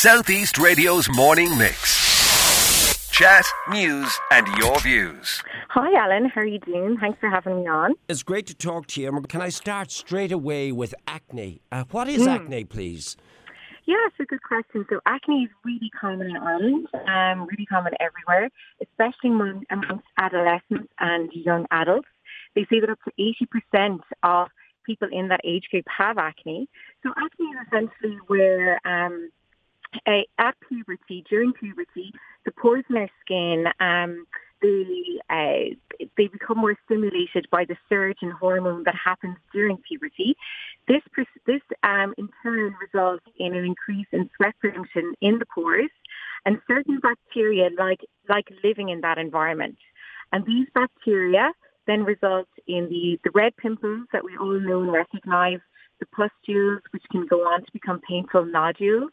Southeast Radio's morning mix. Chat, news, and your views. Hi, Alan. How are you doing? Thanks for having me on. It's great to talk to you. Can I start straight away with acne? Uh, what is mm. acne, please? Yeah, it's a good question. So acne is really common in Ireland, um, really common everywhere, especially among, amongst adolescents and young adults. They say that up to 80% of people in that age group have acne. So acne is essentially where um, uh, at puberty, during puberty, the pores in our skin, um, they, uh, they become more stimulated by the surge in hormone that happens during puberty. This, this um, in turn results in an increase in sweat production in the pores and certain bacteria like, like living in that environment. And these bacteria then result in the, the red pimples that we all know and recognize, the pustules, which can go on to become painful nodules,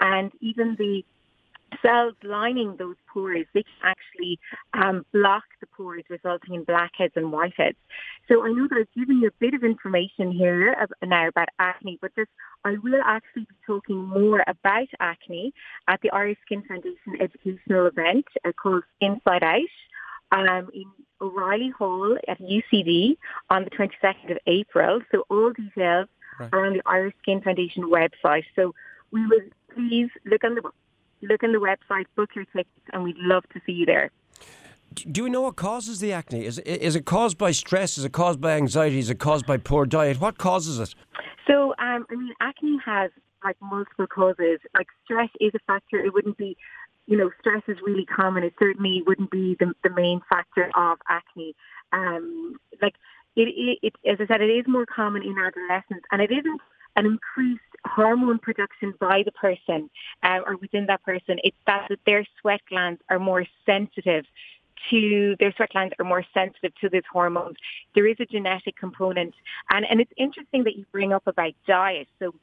and even the cells lining those pores, they can actually um, block the pores, resulting in blackheads and whiteheads. So I know that I've given you a bit of information here now about acne, but this, I will actually be talking more about acne at the Irish Skin Foundation educational event uh, called Inside Out um, in O'Reilly Hall at UCD on the 22nd of April. So all details right. are on the Irish Skin Foundation website. So we would please look on the look on the website, book your tickets, and we'd love to see you there. Do we know what causes the acne? Is is it caused by stress? Is it caused by anxiety? Is it caused by poor diet? What causes it? So, um, I mean, acne has like multiple causes. Like stress is a factor. It wouldn't be, you know, stress is really common. It certainly wouldn't be the, the main factor of acne. Um, like it, it, it, as I said, it is more common in adolescents, and it isn't an increased hormone production by the person uh, or within that person. It's that, their sweat glands are more sensitive to their sweat glands are more sensitive to these hormones. There is a genetic component, and and it's interesting that you bring up about diet. So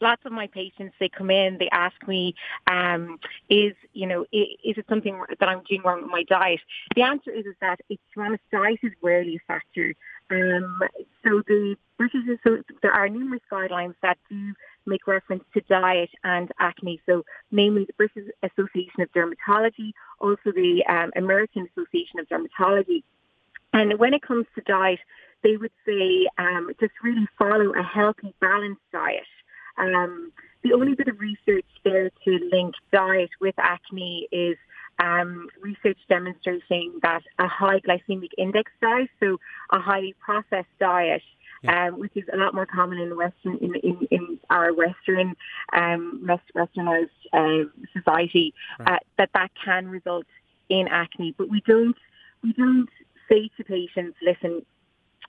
lots of my patients they come in they ask me um, is you know is, is, it something that i'm doing wrong with my diet the answer is, is that it's to be diet is rarely a factor um, so the British so there are numerous guidelines that do make reference to diet and acne. So namely the British Association of Dermatology, also the um, American Association of Dermatology. And when it comes to diet, they would say um, just really follow a healthy, balanced diet. Um, the only bit of research there to link diet with acne is um, research demonstrating that a high glycemic index diet, so a highly processed diet, yeah. um, which is a lot more common in Western in, in, in our Western um, westernized uh, society, right. uh, that that can result in acne. But we don't we don't say to patients, listen,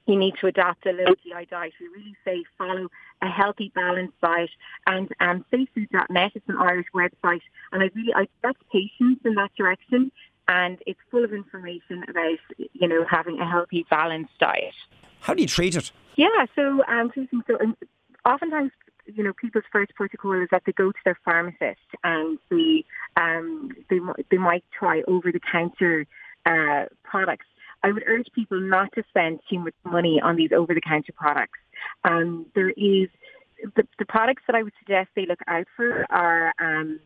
you need to adopt a low GI diet. We really say follow a healthy, balanced diet. And um, safefood.net is an Irish website, and I really I direct patients in that direction. And it's full of information about you know having a healthy, balanced diet. How do you treat it? Yeah, so um, so oftentimes you know, people's first protocol is that they go to their pharmacist and they um, they they might try over the counter uh, products I would urge people not to spend too much money on these over-the-counter products. Um, there is the, the products that I would suggest they look out for are um,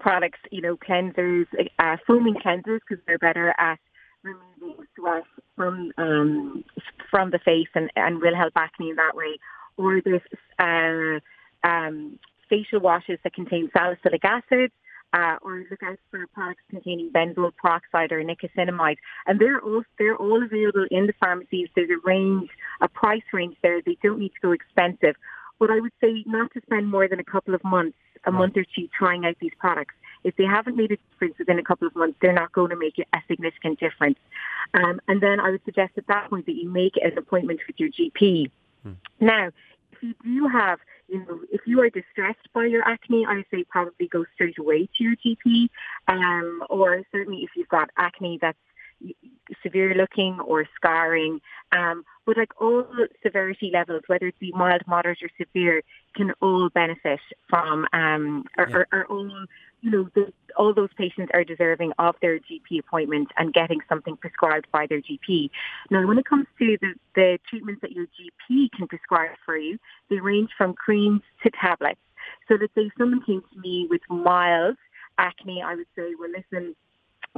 products, you know, cleansers, uh, foaming cleansers because they're better at removing sweat from um, from the face and, and will help acne in that way. Or there's uh, um, facial washes that contain salicylic acid uh, or look out for products containing benzoyl peroxide or nicotinamide. And they're all, they're all available in the pharmacies. There's a range, a price range there. They don't need to go expensive. But I would say not to spend more than a couple of months, a right. month or two trying out these products. If they haven't made a difference within a couple of months, they're not going to make a significant difference. Um, and then I would suggest at that point that you make an appointment with your GP. Hmm. Now, if you do have you know, if you are distressed by your acne, I would say probably go straight away to your GP. Um, or certainly if you've got acne that's severe looking or scarring. Um, but like all severity levels, whether it be mild, moderate or severe, can all benefit from, um, or, yeah. or, or all you know, the, all those patients are deserving of their GP appointment and getting something prescribed by their GP. Now, when it comes to the, the treatments that your GP can prescribe for you, they range from creams to tablets. So let's say someone came to me with mild acne, I would say, well, listen,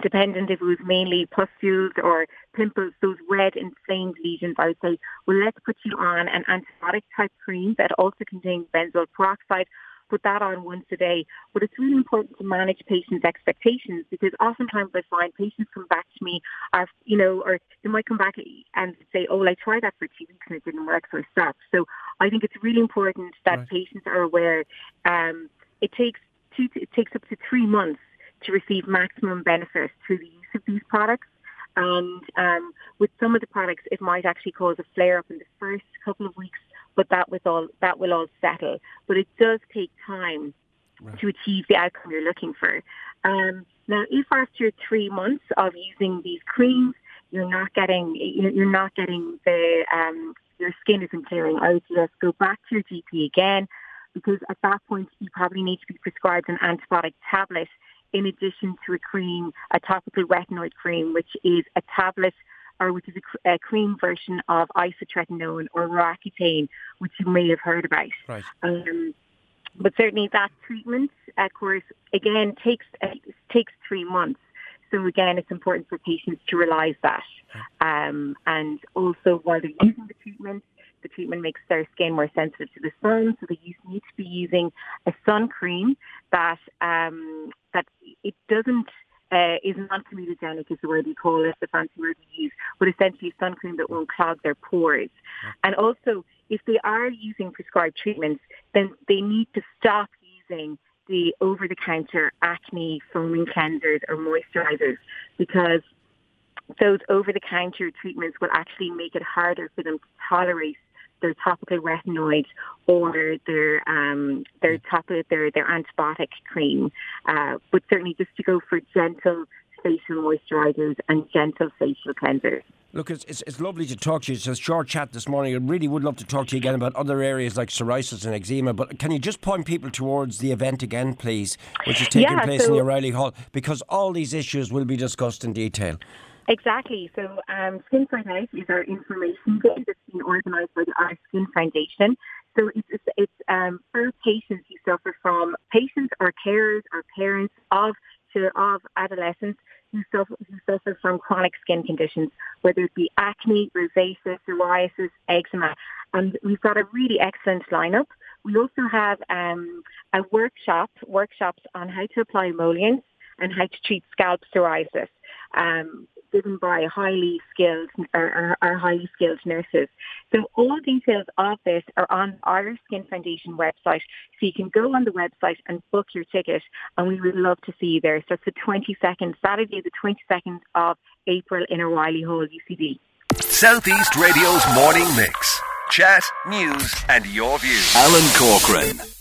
dependent if it was mainly pustules or pimples, those red inflamed lesions, I would say, well, let's put you on an antibiotic type cream that also contains benzoyl peroxide. Put that on once a day. But it's really important to manage patients' expectations because oftentimes I find patients come back to me, are, you know, or they might come back and say, oh, well, I tried that for two weeks and it didn't work, so I stopped. So I think it's really important that right. patients are aware. Um, it takes two, it takes up to three months to receive maximum benefit through the use of these products. And um, with some of the products, it might actually cause a flare up in the first couple of weeks, but that will all that will all settle. But it does take time right. to achieve the outcome you're looking for. Um, now, if after three months of using these creams, you're not getting you're not getting the um, your skin isn't clearing, I would suggest go back to your GP again because at that point you probably need to be prescribed an antibiotic tablet in addition to a cream, a topical retinoid cream, which is a tablet or which is a, a cream version of isotretinoin or Roaccutane, which you may have heard about. Right. Um, but certainly that treatment, of course, again takes uh, takes three months. So again, it's important for patients to realise that. Um, and also, while they're using the treatment, the treatment makes their skin more sensitive to the sun, so they need to be using a sun cream that um, that it doesn't uh, is non-comedogenic is the word we call it, the fancy word we use, but essentially sun cream that won't clog their pores. And also, if they are using prescribed treatments, then they need to stop using the over-the-counter acne foaming cleansers or moisturizers because those over-the-counter treatments will actually make it harder for them to tolerate their topical retinoids or their um, their topical their their antibiotic cream, uh, but certainly just to go for gentle facial moisturisers and gentle facial cleansers. Look, it's, it's, it's, lovely to talk to you. It's a short chat this morning. I really would love to talk to you again about other areas like psoriasis and eczema. But can you just point people towards the event again, please, which is taking yeah, place so in the O'Reilly Hall? Because all these issues will be discussed in detail. Exactly. So um, Skin Fight Out is our information day that's been organised by the Irish Skin Foundation. So it's, it's, it's um, for patients who suffer from patients or carers or parents of to, of adolescents who suffer, who suffer from chronic skin conditions, whether it be acne, rosacea, psoriasis, eczema. And we've got a really excellent lineup. We also have um, a workshop, workshops on how to apply emollients and how to treat scalp psoriasis. Um, given by highly skilled or, or, highly skilled nurses. So all details of this are on our Skin Foundation website. So you can go on the website and book your ticket and we would love to see you there. So it's the 22nd, Saturday the 22nd of April in O'Reilly Hall, UCD. Southeast Radio's morning mix. Chat, news and your views. Alan Corcoran.